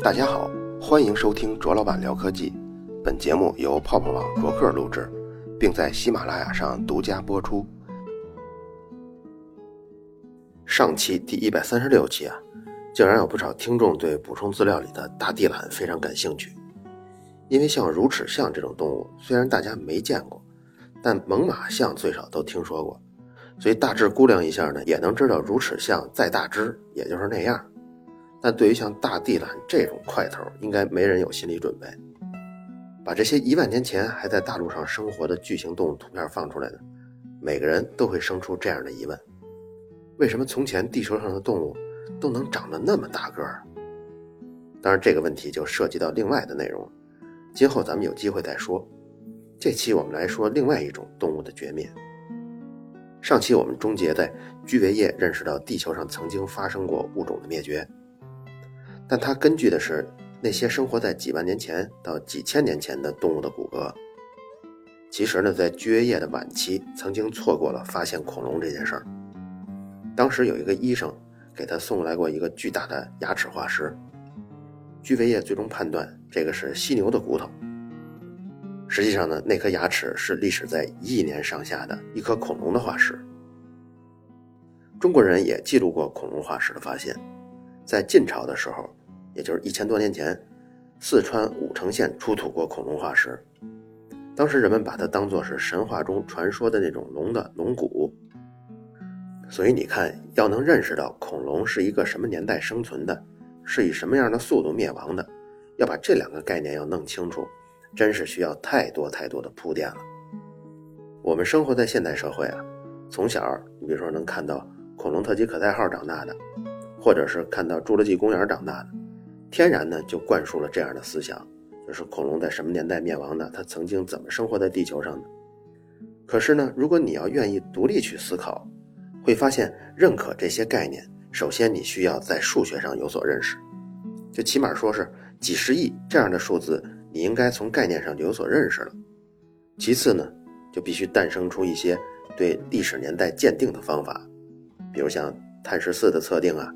大家好，欢迎收听卓老板聊科技。本节目由泡泡网卓克录制，并在喜马拉雅上独家播出。上期第一百三十六期啊，竟然有不少听众对补充资料里的大地懒非常感兴趣。因为像乳齿象这种动物，虽然大家没见过，但猛犸象最少都听说过，所以大致估量一下呢，也能知道乳齿象再大只也就是那样。但对于像大地懒这种块头，应该没人有心理准备。把这些一万年前还在大陆上生活的巨型动物图片放出来呢，每个人都会生出这样的疑问：为什么从前地球上的动物都能长得那么大个儿？当然，这个问题就涉及到另外的内容，今后咱们有机会再说。这期我们来说另外一种动物的绝灭。上期我们终结在居维叶认识到地球上曾经发生过物种的灭绝。但它根据的是那些生活在几万年前到几千年前的动物的骨骼。其实呢，在居维叶的晚期，曾经错过了发现恐龙这件事儿。当时有一个医生给他送来过一个巨大的牙齿化石，居维叶最终判断这个是犀牛的骨头。实际上呢，那颗牙齿是历史在一亿年上下的一颗恐龙的化石。中国人也记录过恐龙化石的发现，在晋朝的时候。也就是一千多年前，四川武城县出土过恐龙化石，当时人们把它当作是神话中传说的那种龙的龙骨。所以你看，要能认识到恐龙是一个什么年代生存的，是以什么样的速度灭亡的，要把这两个概念要弄清楚，真是需要太多太多的铺垫了。我们生活在现代社会啊，从小你比如说能看到恐龙特级可赛号长大的，或者是看到侏罗纪公园长大的。天然呢，就灌输了这样的思想，就是恐龙在什么年代灭亡的？它曾经怎么生活在地球上的？可是呢，如果你要愿意独立去思考，会发现认可这些概念，首先你需要在数学上有所认识，就起码说是几十亿这样的数字，你应该从概念上就有所认识了。其次呢，就必须诞生出一些对历史年代鉴定的方法，比如像碳十四的测定啊，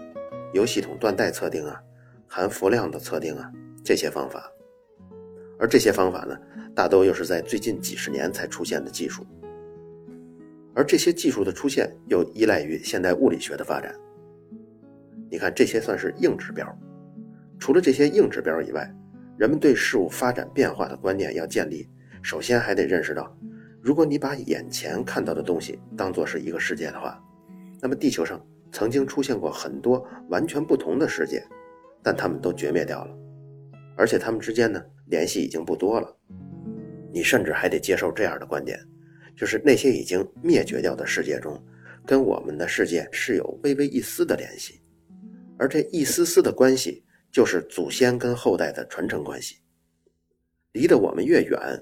有系统断代测定啊。含氟量的测定啊，这些方法，而这些方法呢，大都又是在最近几十年才出现的技术，而这些技术的出现又依赖于现代物理学的发展。你看，这些算是硬指标。除了这些硬指标以外，人们对事物发展变化的观念要建立，首先还得认识到，如果你把眼前看到的东西当做是一个世界的话，那么地球上曾经出现过很多完全不同的世界。但他们都绝灭掉了，而且他们之间呢联系已经不多了。你甚至还得接受这样的观点，就是那些已经灭绝掉的世界中，跟我们的世界是有微微一丝的联系，而这一丝丝的关系就是祖先跟后代的传承关系。离得我们越远，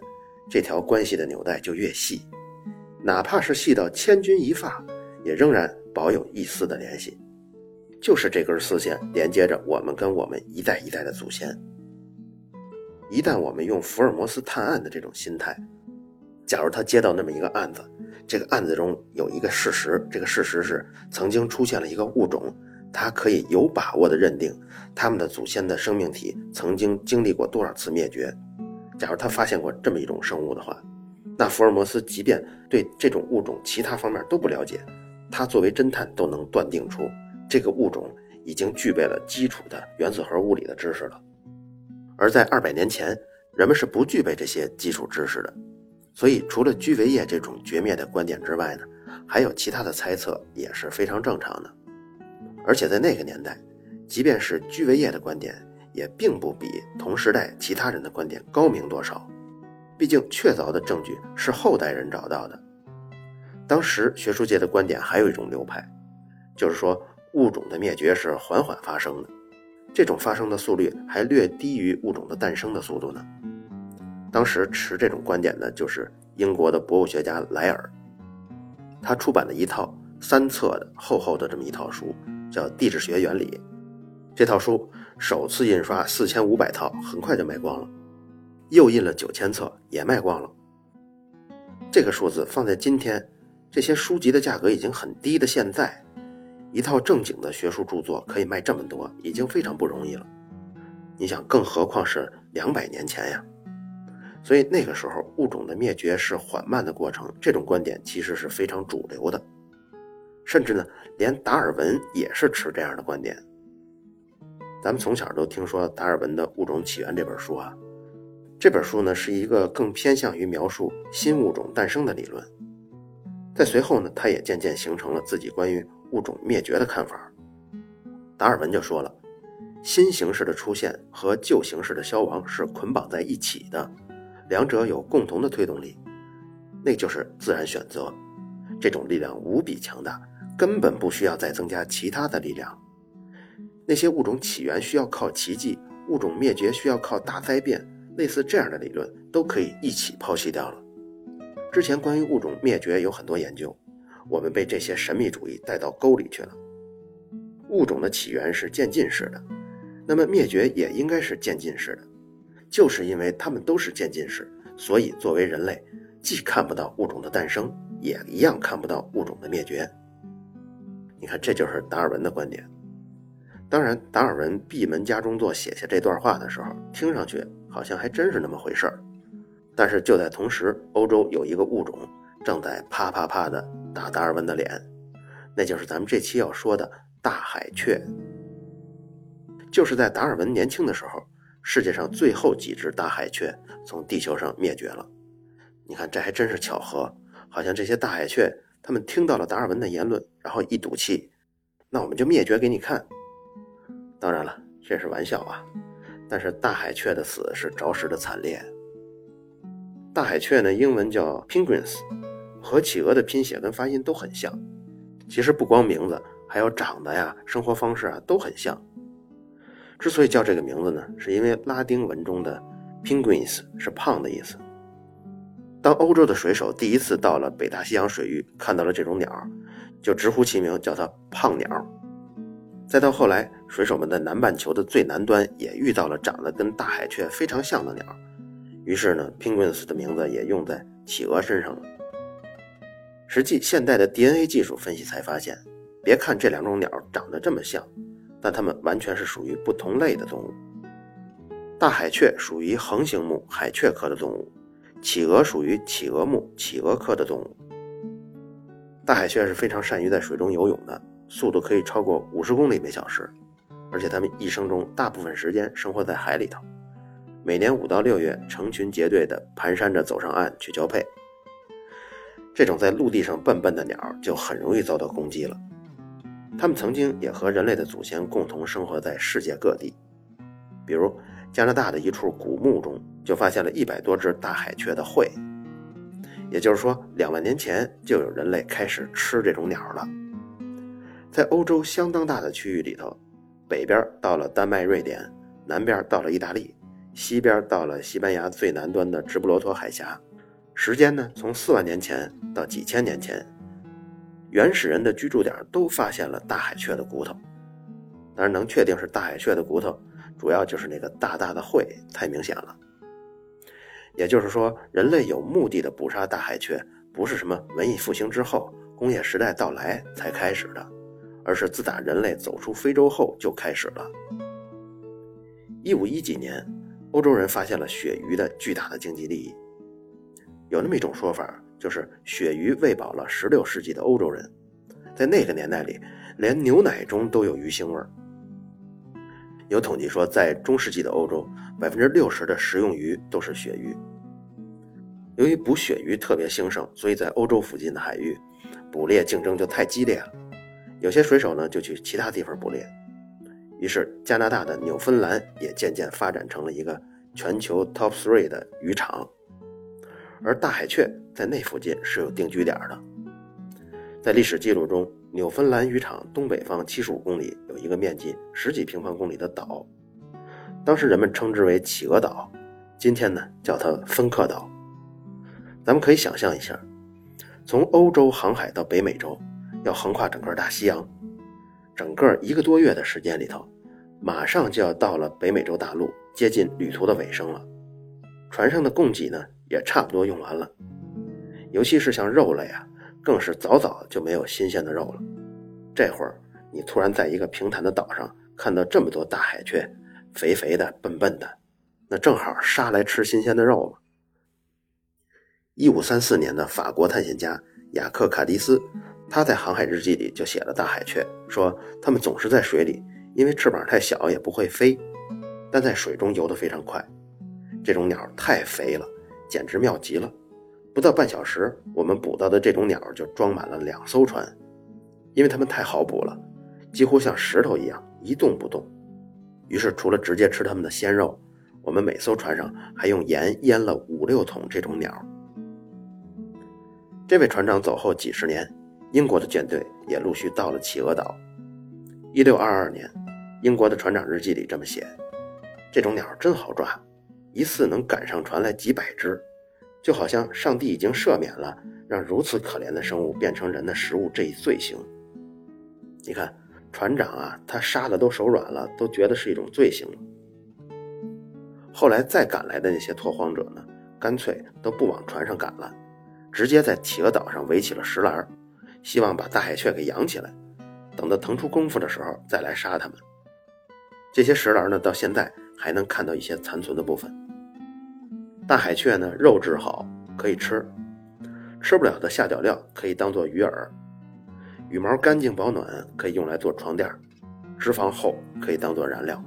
这条关系的纽带就越细，哪怕是细到千钧一发，也仍然保有一丝的联系。就是这根丝线连接着我们跟我们一代一代的祖先。一旦我们用福尔摩斯探案的这种心态，假如他接到那么一个案子，这个案子中有一个事实，这个事实是曾经出现了一个物种，他可以有把握的认定他们的祖先的生命体曾经经历过多少次灭绝。假如他发现过这么一种生物的话，那福尔摩斯即便对这种物种其他方面都不了解，他作为侦探都能断定出。这个物种已经具备了基础的原子核物理的知识了，而在二百年前，人们是不具备这些基础知识的，所以除了居维叶这种绝灭的观点之外呢，还有其他的猜测也是非常正常的。而且在那个年代，即便是居维叶的观点，也并不比同时代其他人的观点高明多少，毕竟确凿的证据是后代人找到的。当时学术界的观点还有一种流派，就是说。物种的灭绝是缓缓发生的，这种发生的速率还略低于物种的诞生的速度呢。当时持这种观点的就是英国的博物学家莱尔，他出版的一套三册的厚厚的这么一套书，叫《地质学原理》。这套书首次印刷四千五百套，很快就卖光了，又印了九千册，也卖光了。这个数字放在今天，这些书籍的价格已经很低的现在。一套正经的学术著作可以卖这么多，已经非常不容易了。你想，更何况是两百年前呀？所以那个时候物种的灭绝是缓慢的过程，这种观点其实是非常主流的，甚至呢，连达尔文也是持这样的观点。咱们从小都听说达尔文的《物种起源》这本书啊，这本书呢是一个更偏向于描述新物种诞生的理论。在随后呢，他也渐渐形成了自己关于物种灭绝的看法。达尔文就说了，新形式的出现和旧形式的消亡是捆绑在一起的。两者有共同的推动力，那就是自然选择。这种力量无比强大，根本不需要再增加其他的力量。那些物种起源需要靠奇迹，物种灭绝需要靠大灾变，类似这样的理论都可以一起抛弃掉了。之前关于物种灭绝有很多研究，我们被这些神秘主义带到沟里去了。物种的起源是渐进式的，那么灭绝也应该是渐进式的。就是因为他们都是渐进式，所以作为人类，既看不到物种的诞生，也一样看不到物种的灭绝。你看，这就是达尔文的观点。当然，达尔文闭门家中坐写下这段话的时候，听上去好像还真是那么回事儿。但是就在同时，欧洲有一个物种正在啪啪啪地打达尔文的脸，那就是咱们这期要说的大海雀。就是在达尔文年轻的时候。世界上最后几只大海雀从地球上灭绝了，你看这还真是巧合，好像这些大海雀他们听到了达尔文的言论，然后一赌气，那我们就灭绝给你看。当然了，这是玩笑啊，但是大海雀的死是着实的惨烈。大海雀呢，英文叫 penguins，和企鹅的拼写跟发音都很像，其实不光名字，还有长得呀、生活方式啊都很像。之所以叫这个名字呢，是因为拉丁文中的 penguins 是胖的意思。当欧洲的水手第一次到了北大西洋水域，看到了这种鸟，就直呼其名，叫它胖鸟。再到后来，水手们在南半球的最南端也遇到了长得跟大海雀非常像的鸟，于是呢，penguins 的名字也用在企鹅身上了。实际，现代的 DNA 技术分析才发现，别看这两种鸟长得这么像。但它们完全是属于不同类的动物。大海雀属于横形目海雀科的动物，企鹅属于企鹅目企鹅科的动物。大海雀是非常善于在水中游泳的，速度可以超过五十公里每小时，而且它们一生中大部分时间生活在海里头，每年五到六月成群结队地蹒跚着走上岸去交配。这种在陆地上笨笨的鸟就很容易遭到攻击了。它们曾经也和人类的祖先共同生活在世界各地，比如加拿大的一处古墓中就发现了一百多只大海雀的喙，也就是说，两万年前就有人类开始吃这种鸟了。在欧洲相当大的区域里头，北边到了丹麦、瑞典，南边到了意大利，西边到了西班牙最南端的直布罗陀海峡，时间呢从四万年前到几千年前。原始人的居住点都发现了大海雀的骨头，当然能确定是大海雀的骨头，主要就是那个大大的喙太明显了。也就是说，人类有目的的捕杀大海雀，不是什么文艺复兴之后、工业时代到来才开始的，而是自打人类走出非洲后就开始了。一五一几年，欧洲人发现了鳕鱼的巨大的经济利益，有那么一种说法。就是鳕鱼喂饱了16世纪的欧洲人，在那个年代里，连牛奶中都有鱼腥味儿。有统计说，在中世纪的欧洲，百分之六十的食用鱼都是鳕鱼。由于捕鳕鱼特别兴盛，所以在欧洲附近的海域，捕猎竞争就太激烈了。有些水手呢就去其他地方捕猎，于是加拿大的纽芬兰也渐渐发展成了一个全球 top three 的渔场。而大海雀在那附近是有定居点的。在历史记录中，纽芬兰渔场东北方七十五公里有一个面积十几平方公里的岛，当时人们称之为企鹅岛，今天呢叫它芬克岛。咱们可以想象一下，从欧洲航海到北美洲，要横跨整个大西洋，整个一个多月的时间里头，马上就要到了北美洲大陆，接近旅途的尾声了。船上的供给呢？也差不多用完了，尤其是像肉类啊，更是早早就没有新鲜的肉了。这会儿你突然在一个平坦的岛上看到这么多大海雀，肥肥的、笨笨的，那正好杀来吃新鲜的肉嘛。一五三四年的法国探险家雅克·卡迪斯，他在航海日记里就写了大海雀，说它们总是在水里，因为翅膀太小也不会飞，但在水中游得非常快。这种鸟太肥了，简直妙极了。不到半小时，我们捕到的这种鸟就装满了两艘船，因为它们太好捕了，几乎像石头一样一动不动。于是，除了直接吃它们的鲜肉，我们每艘船上还用盐腌了五六桶这种鸟。这位船长走后几十年，英国的舰队也陆续到了企鹅岛。一六二二年，英国的船长日记里这么写：“这种鸟真好抓，一次能赶上船来几百只。”就好像上帝已经赦免了让如此可怜的生物变成人的食物这一罪行。你看，船长啊，他杀的都手软了，都觉得是一种罪行。后来再赶来的那些拓荒者呢，干脆都不往船上赶了，直接在企鹅岛上围起了石栏，希望把大海雀给养起来，等到腾出功夫的时候再来杀它们。这些石栏呢，到现在还能看到一些残存的部分。大海雀呢，肉质好，可以吃；吃不了的下脚料可以当做鱼饵。羽毛干净保暖，可以用来做床垫；脂肪厚，可以当做燃料。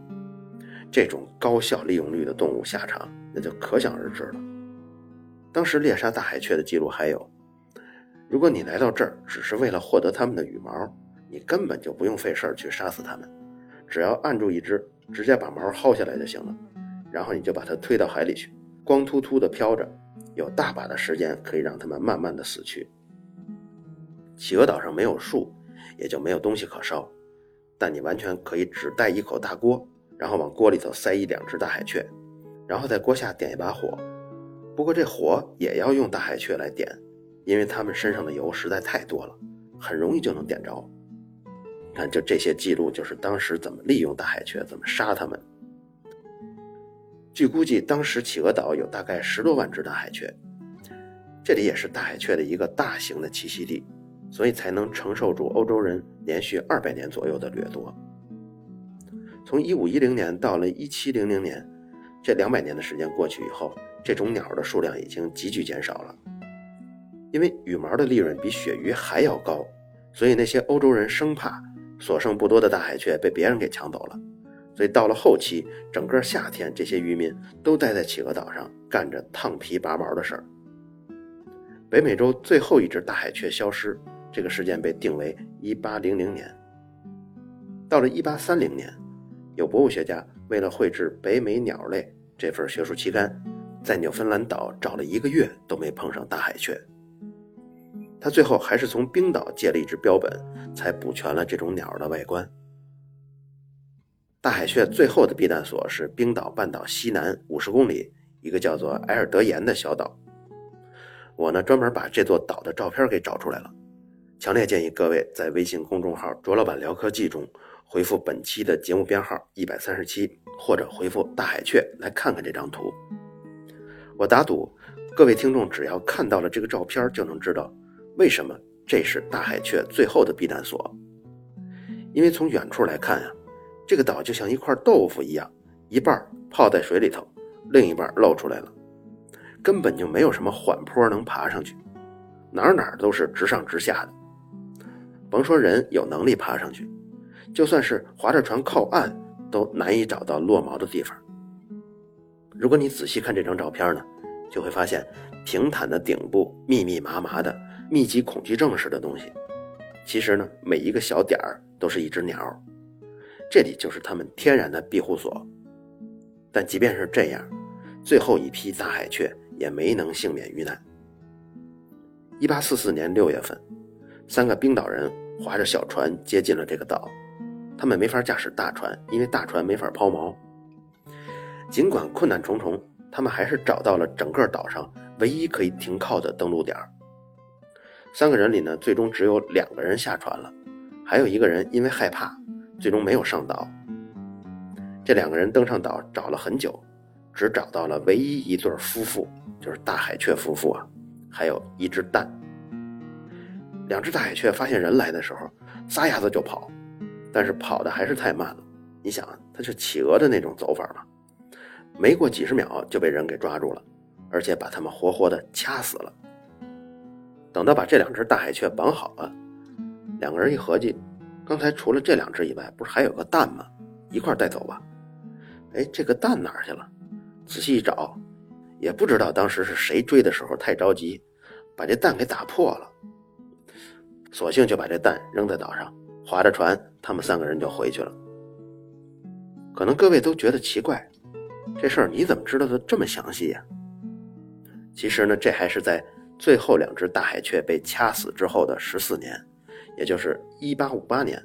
这种高效利用率的动物下场，那就可想而知了。当时猎杀大海雀的记录还有：如果你来到这儿只是为了获得它们的羽毛，你根本就不用费事儿去杀死它们，只要按住一只，直接把毛薅下来就行了，然后你就把它推到海里去。光秃秃的飘着，有大把的时间可以让它们慢慢的死去。企鹅岛上没有树，也就没有东西可烧，但你完全可以只带一口大锅，然后往锅里头塞一两只大海雀，然后在锅下点一把火。不过这火也要用大海雀来点，因为它们身上的油实在太多了，很容易就能点着。看，就这些记录，就是当时怎么利用大海雀，怎么杀它们。据估计，当时企鹅岛有大概十多万只大海雀，这里也是大海雀的一个大型的栖息地，所以才能承受住欧洲人连续二百年左右的掠夺。从一五一零年到了一七零零年，这两百年的时间过去以后，这种鸟的数量已经急剧减少了。因为羽毛的利润比鳕鱼还要高，所以那些欧洲人生怕所剩不多的大海雀被别人给抢走了。所以到了后期，整个夏天，这些渔民都待在企鹅岛上干着烫皮拔毛的事儿。北美洲最后一只大海雀消失，这个事件被定为1800年。到了1830年，有博物学家为了绘制《北美鸟类》这份学术期刊，在纽芬兰岛找了一个月都没碰上大海雀。他最后还是从冰岛借了一只标本，才补全了这种鸟的外观。大海雀最后的避难所是冰岛半岛西南五十公里一个叫做埃尔德岩的小岛。我呢专门把这座岛的照片给找出来了，强烈建议各位在微信公众号“卓老板聊科技”中回复本期的节目编号一百三十七，或者回复“大海雀”来看看这张图。我打赌，各位听众只要看到了这个照片，就能知道为什么这是大海雀最后的避难所。因为从远处来看呀。这个岛就像一块豆腐一样，一半泡在水里头，另一半露出来了，根本就没有什么缓坡能爬上去，哪哪都是直上直下的。甭说人有能力爬上去，就算是划着船靠岸，都难以找到落锚的地方。如果你仔细看这张照片呢，就会发现平坦的顶部密密麻麻的密集恐惧症似的东西，其实呢，每一个小点儿都是一只鸟。这里就是他们天然的庇护所，但即便是这样，最后一批大海雀也没能幸免遇难。一八四四年六月份，三个冰岛人划着小船接近了这个岛，他们没法驾驶大船，因为大船没法抛锚。尽管困难重重，他们还是找到了整个岛上唯一可以停靠的登陆点。三个人里呢，最终只有两个人下船了，还有一个人因为害怕。最终没有上岛。这两个人登上岛找了很久，只找到了唯一一对夫妇，就是大海雀夫妇啊，还有一只蛋。两只大海雀发现人来的时候，撒丫子就跑，但是跑的还是太慢了。你想，它是企鹅的那种走法嘛。没过几十秒就被人给抓住了，而且把他们活活的掐死了。等到把这两只大海雀绑好了，两个人一合计，刚才除了这两只以外，不是还有个蛋吗？一块带走吧。哎，这个蛋哪儿去了？仔细一找，也不知道当时是谁追的时候太着急，把这蛋给打破了。索性就把这蛋扔在岛上，划着船，他们三个人就回去了。可能各位都觉得奇怪，这事儿你怎么知道的这么详细呀？其实呢，这还是在最后两只大海雀被掐死之后的十四年，也就是一八五八年。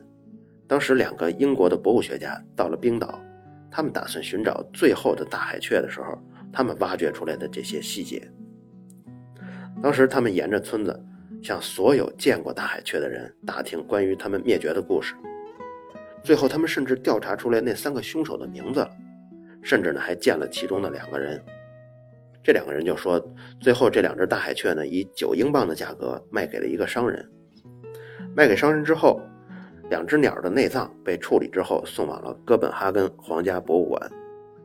当时两个英国的博物学家到了冰岛，他们打算寻找最后的大海雀的时候，他们挖掘出来的这些细节。当时他们沿着村子。向所有见过大海雀的人打听关于他们灭绝的故事，最后他们甚至调查出来那三个凶手的名字了，甚至呢还见了其中的两个人。这两个人就说，最后这两只大海雀呢以九英镑的价格卖给了一个商人，卖给商人之后，两只鸟的内脏被处理之后送往了哥本哈根皇家博物馆，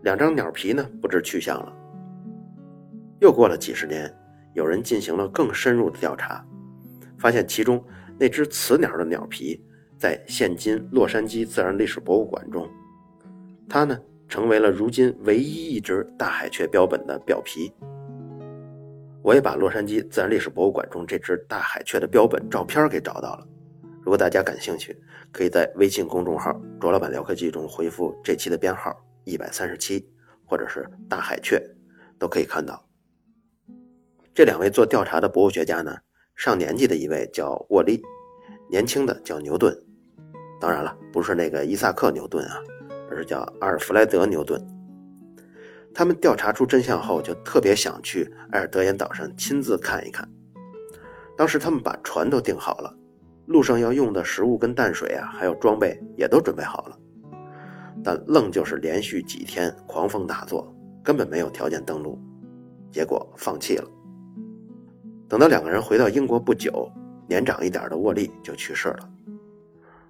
两张鸟皮呢不知去向了。又过了几十年，有人进行了更深入的调查。发现其中那只雌鸟的鸟皮在现今洛杉矶自然历史博物馆中，它呢成为了如今唯一一只大海雀标本的表皮。我也把洛杉矶自然历史博物馆中这只大海雀的标本照片给找到了。如果大家感兴趣，可以在微信公众号“卓老板聊科技”中回复这期的编号一百三十七，或者是大海雀，都可以看到。这两位做调查的博物学家呢？上年纪的一位叫沃利，年轻的叫牛顿。当然了，不是那个伊萨克·牛顿啊，而是叫阿尔弗莱德·牛顿。他们调查出真相后，就特别想去埃尔德岩岛上亲自看一看。当时他们把船都订好了，路上要用的食物跟淡水啊，还有装备也都准备好了，但愣就是连续几天狂风大作，根本没有条件登陆，结果放弃了。等到两个人回到英国不久，年长一点的沃利就去世了。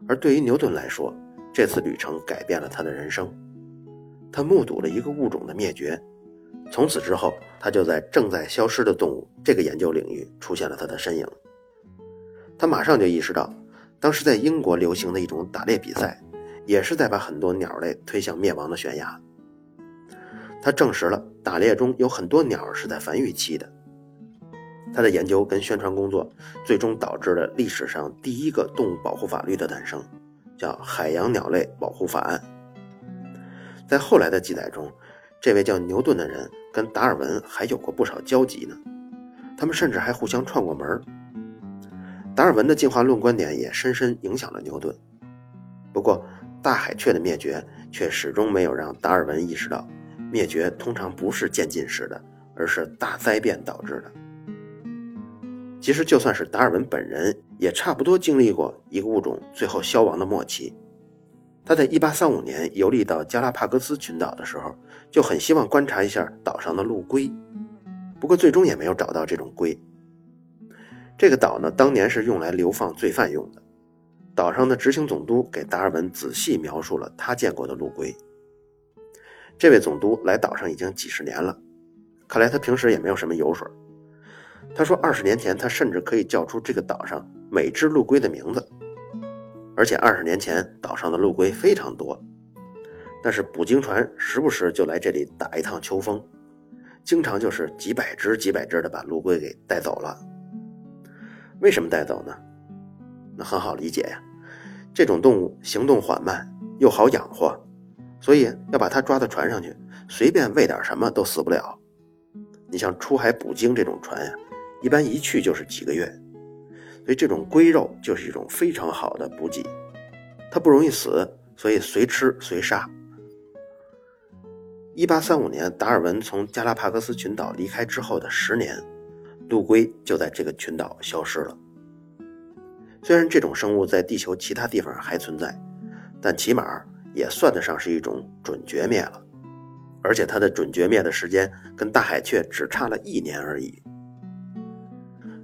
而对于牛顿来说，这次旅程改变了他的人生。他目睹了一个物种的灭绝，从此之后，他就在正在消失的动物这个研究领域出现了他的身影。他马上就意识到，当时在英国流行的一种打猎比赛，也是在把很多鸟类推向灭亡的悬崖。他证实了打猎中有很多鸟是在繁育期的。他的研究跟宣传工作，最终导致了历史上第一个动物保护法律的诞生，叫《海洋鸟类保护法案》。在后来的记载中，这位叫牛顿的人跟达尔文还有过不少交集呢，他们甚至还互相串过门达尔文的进化论观点也深深影响了牛顿。不过，大海雀的灭绝却始终没有让达尔文意识到，灭绝通常不是渐进式的，而是大灾变导致的。其实，就算是达尔文本人，也差不多经历过一个物种最后消亡的末期。他在1835年游历到加拉帕戈斯群岛的时候，就很希望观察一下岛上的陆龟，不过最终也没有找到这种龟。这个岛呢，当年是用来流放罪犯用的。岛上的执行总督给达尔文仔细描述了他见过的陆龟。这位总督来岛上已经几十年了，看来他平时也没有什么油水。他说：“二十年前，他甚至可以叫出这个岛上每只陆龟的名字，而且二十年前岛上的陆龟非常多，但是捕鲸船时不时就来这里打一趟秋风，经常就是几百只、几百只的把陆龟给带走了。为什么带走呢？那很好理解呀，这种动物行动缓慢又好养活，所以要把它抓到船上去，随便喂点什么都死不了。你像出海捕鲸这种船呀。”一般一去就是几个月，所以这种龟肉就是一种非常好的补给，它不容易死，所以随吃随杀。一八三五年，达尔文从加拉帕戈斯群岛离开之后的十年，陆龟就在这个群岛消失了。虽然这种生物在地球其他地方还存在，但起码也算得上是一种准绝灭了，而且它的准绝灭的时间跟大海雀只差了一年而已。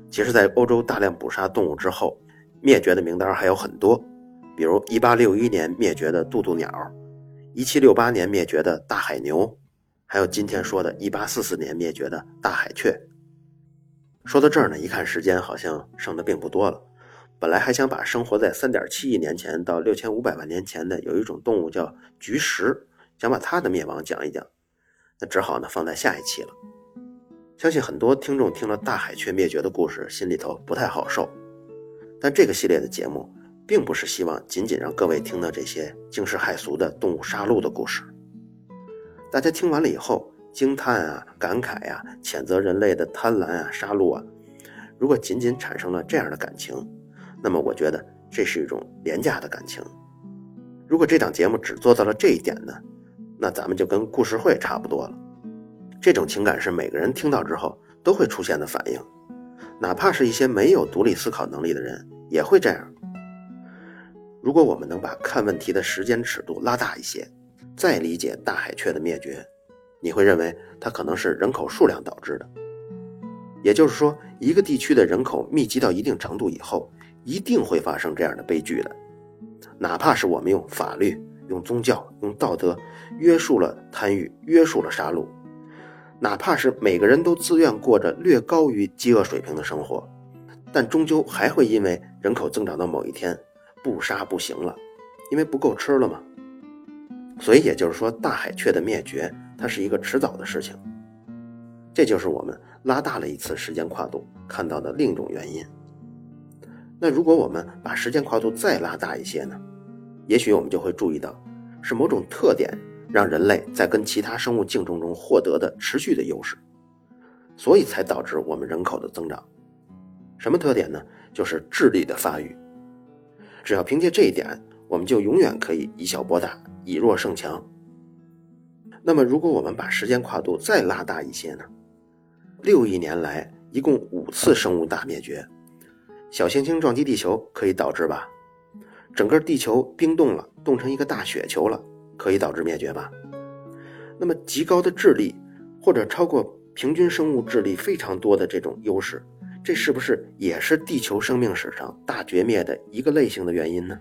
其实，在欧洲大量捕杀动物之后，灭绝的名单还有很多，比如1861年灭绝的渡渡鸟1768年灭绝的大海牛，还有今天说的1844年灭绝的大海雀。说到这儿呢，一看时间好像剩的并不多了。本来还想把生活在3.7亿年前到6500万年前的有一种动物叫菊石，想把它的灭亡讲一讲，那只好呢放在下一期了。相信很多听众听了大海雀灭绝的故事，心里头不太好受。但这个系列的节目，并不是希望仅仅让各位听到这些惊世骇俗的动物杀戮的故事。大家听完了以后，惊叹啊、感慨啊、谴责人类的贪婪啊、杀戮啊，如果仅仅产生了这样的感情，那么我觉得这是一种廉价的感情。如果这档节目只做到了这一点呢，那咱们就跟故事会差不多了。这种情感是每个人听到之后都会出现的反应。哪怕是一些没有独立思考能力的人也会这样。如果我们能把看问题的时间尺度拉大一些，再理解大海雀的灭绝，你会认为它可能是人口数量导致的。也就是说，一个地区的人口密集到一定程度以后，一定会发生这样的悲剧的。哪怕是我们用法律、用宗教、用道德约束了贪欲，约束了杀戮。哪怕是每个人都自愿过着略高于饥饿水平的生活，但终究还会因为人口增长到某一天，不杀不行了，因为不够吃了嘛。所以也就是说，大海雀的灭绝，它是一个迟早的事情。这就是我们拉大了一次时间跨度看到的另一种原因。那如果我们把时间跨度再拉大一些呢？也许我们就会注意到，是某种特点。让人类在跟其他生物竞争中获得的持续的优势，所以才导致我们人口的增长。什么特点呢？就是智力的发育。只要凭借这一点，我们就永远可以以小博大，以弱胜强。那么，如果我们把时间跨度再拉大一些呢？六亿年来，一共五次生物大灭绝，小行星撞击地球可以导致吧？整个地球冰冻了，冻成一个大雪球了。可以导致灭绝吧？那么极高的智力，或者超过平均生物智力非常多的这种优势，这是不是也是地球生命史上大绝灭的一个类型的原因呢？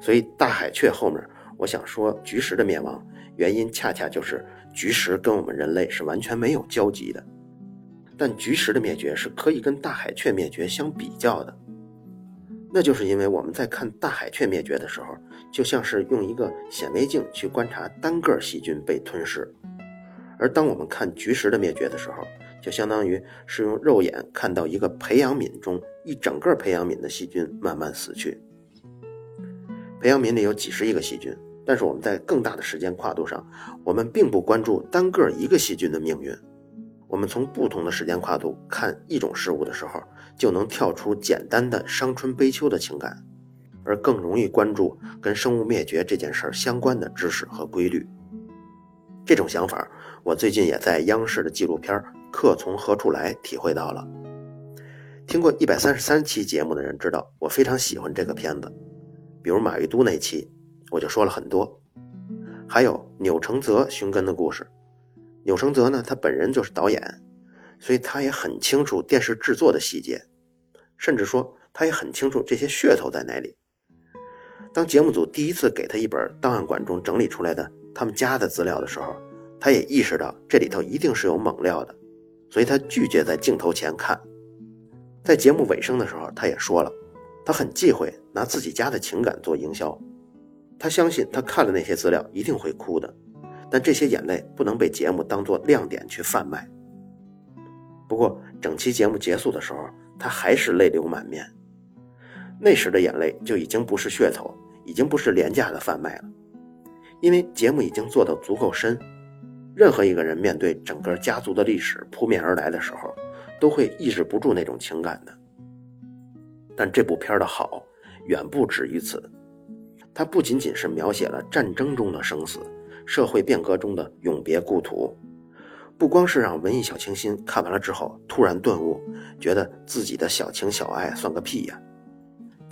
所以大海雀后面，我想说菊石的灭亡原因，恰恰就是菊石跟我们人类是完全没有交集的，但菊石的灭绝是可以跟大海雀灭绝相比较的。那就是因为我们在看大海雀灭绝的时候，就像是用一个显微镜去观察单个细菌被吞噬，而当我们看菊石的灭绝的时候，就相当于是用肉眼看到一个培养皿中一整个培养皿的细菌慢慢死去。培养皿里有几十亿个细菌，但是我们在更大的时间跨度上，我们并不关注单个一个细菌的命运。我们从不同的时间跨度看一种事物的时候，就能跳出简单的伤春悲秋的情感，而更容易关注跟生物灭绝这件事儿相关的知识和规律。这种想法，我最近也在央视的纪录片《客从何处来》体会到了。听过一百三十三期节目的人知道，我非常喜欢这个片子，比如马未都那期，我就说了很多，还有钮承泽寻根的故事。钮承泽呢，他本人就是导演，所以他也很清楚电视制作的细节，甚至说他也很清楚这些噱头在哪里。当节目组第一次给他一本档案馆中整理出来的他们家的资料的时候，他也意识到这里头一定是有猛料的，所以他拒绝在镜头前看。在节目尾声的时候，他也说了，他很忌讳拿自己家的情感做营销，他相信他看了那些资料一定会哭的。但这些眼泪不能被节目当做亮点去贩卖。不过，整期节目结束的时候，他还是泪流满面。那时的眼泪就已经不是噱头，已经不是廉价的贩卖了，因为节目已经做到足够深。任何一个人面对整个家族的历史扑面而来的时候，都会抑制不住那种情感的。但这部片的好，远不止于此。它不仅仅是描写了战争中的生死。社会变革中的永别故土，不光是让文艺小清新看完了之后突然顿悟，觉得自己的小情小爱算个屁呀。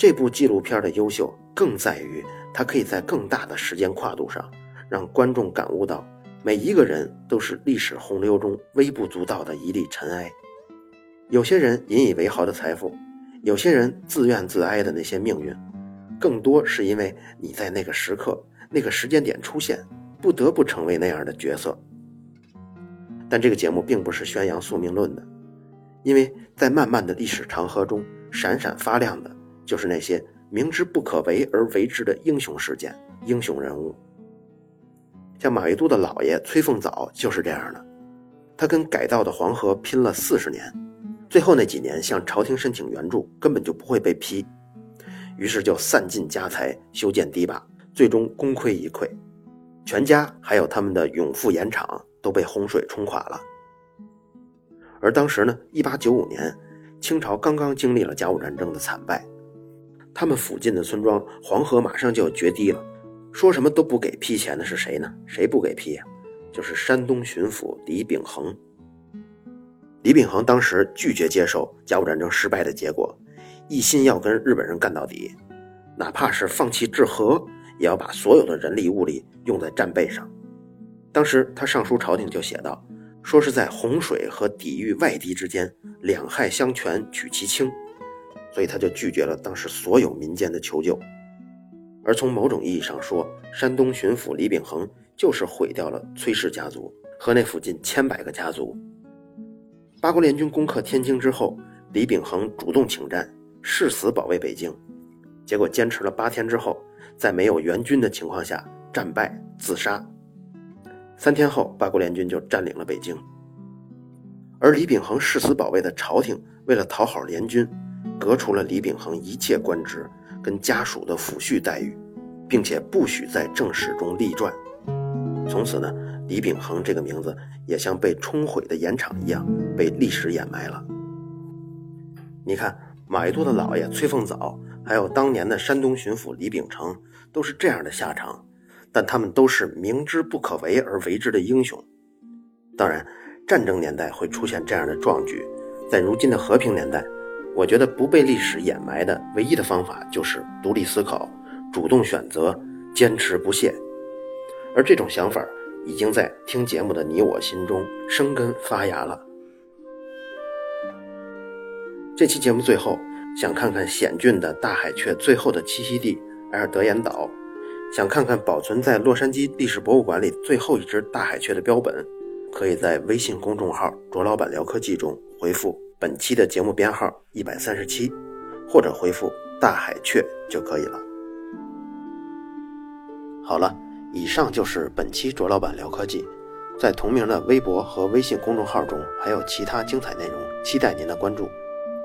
这部纪录片的优秀，更在于它可以在更大的时间跨度上，让观众感悟到每一个人都是历史洪流中微不足道的一粒尘埃。有些人引以为豪的财富，有些人自怨自哀的那些命运，更多是因为你在那个时刻。那个时间点出现，不得不成为那样的角色。但这个节目并不是宣扬宿命论的，因为在漫漫的历史长河中，闪闪发亮的就是那些明知不可为而为之的英雄事件、英雄人物。像马未都的姥爷崔凤藻就是这样的，他跟改道的黄河拼了四十年，最后那几年向朝廷申请援助根本就不会被批，于是就散尽家财修建堤坝，最终功亏一篑，全家还有他们的永富盐场。都被洪水冲垮了。而当时呢，一八九五年，清朝刚刚经历了甲午战争的惨败，他们附近的村庄黄河马上就要决堤了，说什么都不给批钱的是谁呢？谁不给批呀？就是山东巡抚李秉衡。李秉衡当时拒绝接受甲午战争失败的结果，一心要跟日本人干到底，哪怕是放弃治河，也要把所有的人力物力用在战备上。当时他上书朝廷就写道，说是在洪水和抵御外敌之间两害相权取其轻，所以他就拒绝了当时所有民间的求救。而从某种意义上说，山东巡抚李秉衡就是毁掉了崔氏家族和那附近千百个家族。八国联军攻克天津之后，李秉衡主动请战，誓死保卫北京，结果坚持了八天之后，在没有援军的情况下战败自杀。三天后，八国联军就占领了北京。而李秉衡誓死保卫的朝廷，为了讨好联军，革除了李秉衡一切官职跟家属的抚恤待遇，并且不许在正史中立传。从此呢，李秉衡这个名字也像被冲毁的盐场一样，被历史掩埋了。你看，马未都的姥爷崔凤藻，还有当年的山东巡抚李秉成，都是这样的下场。但他们都是明知不可为而为之的英雄。当然，战争年代会出现这样的壮举，在如今的和平年代，我觉得不被历史掩埋的唯一的方法就是独立思考、主动选择、坚持不懈。而这种想法已经在听节目的你我心中生根发芽了。这期节目最后，想看看险峻的大海雀最后的栖息地埃尔德岩岛。想看看保存在洛杉矶历史博物馆里最后一只大海雀的标本，可以在微信公众号“卓老板聊科技”中回复本期的节目编号一百三十七，或者回复“大海雀”就可以了。好了，以上就是本期卓老板聊科技，在同名的微博和微信公众号中还有其他精彩内容，期待您的关注。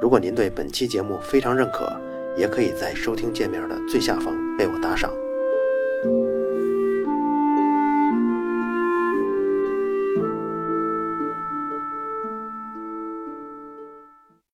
如果您对本期节目非常认可，也可以在收听界面的最下方为我打赏。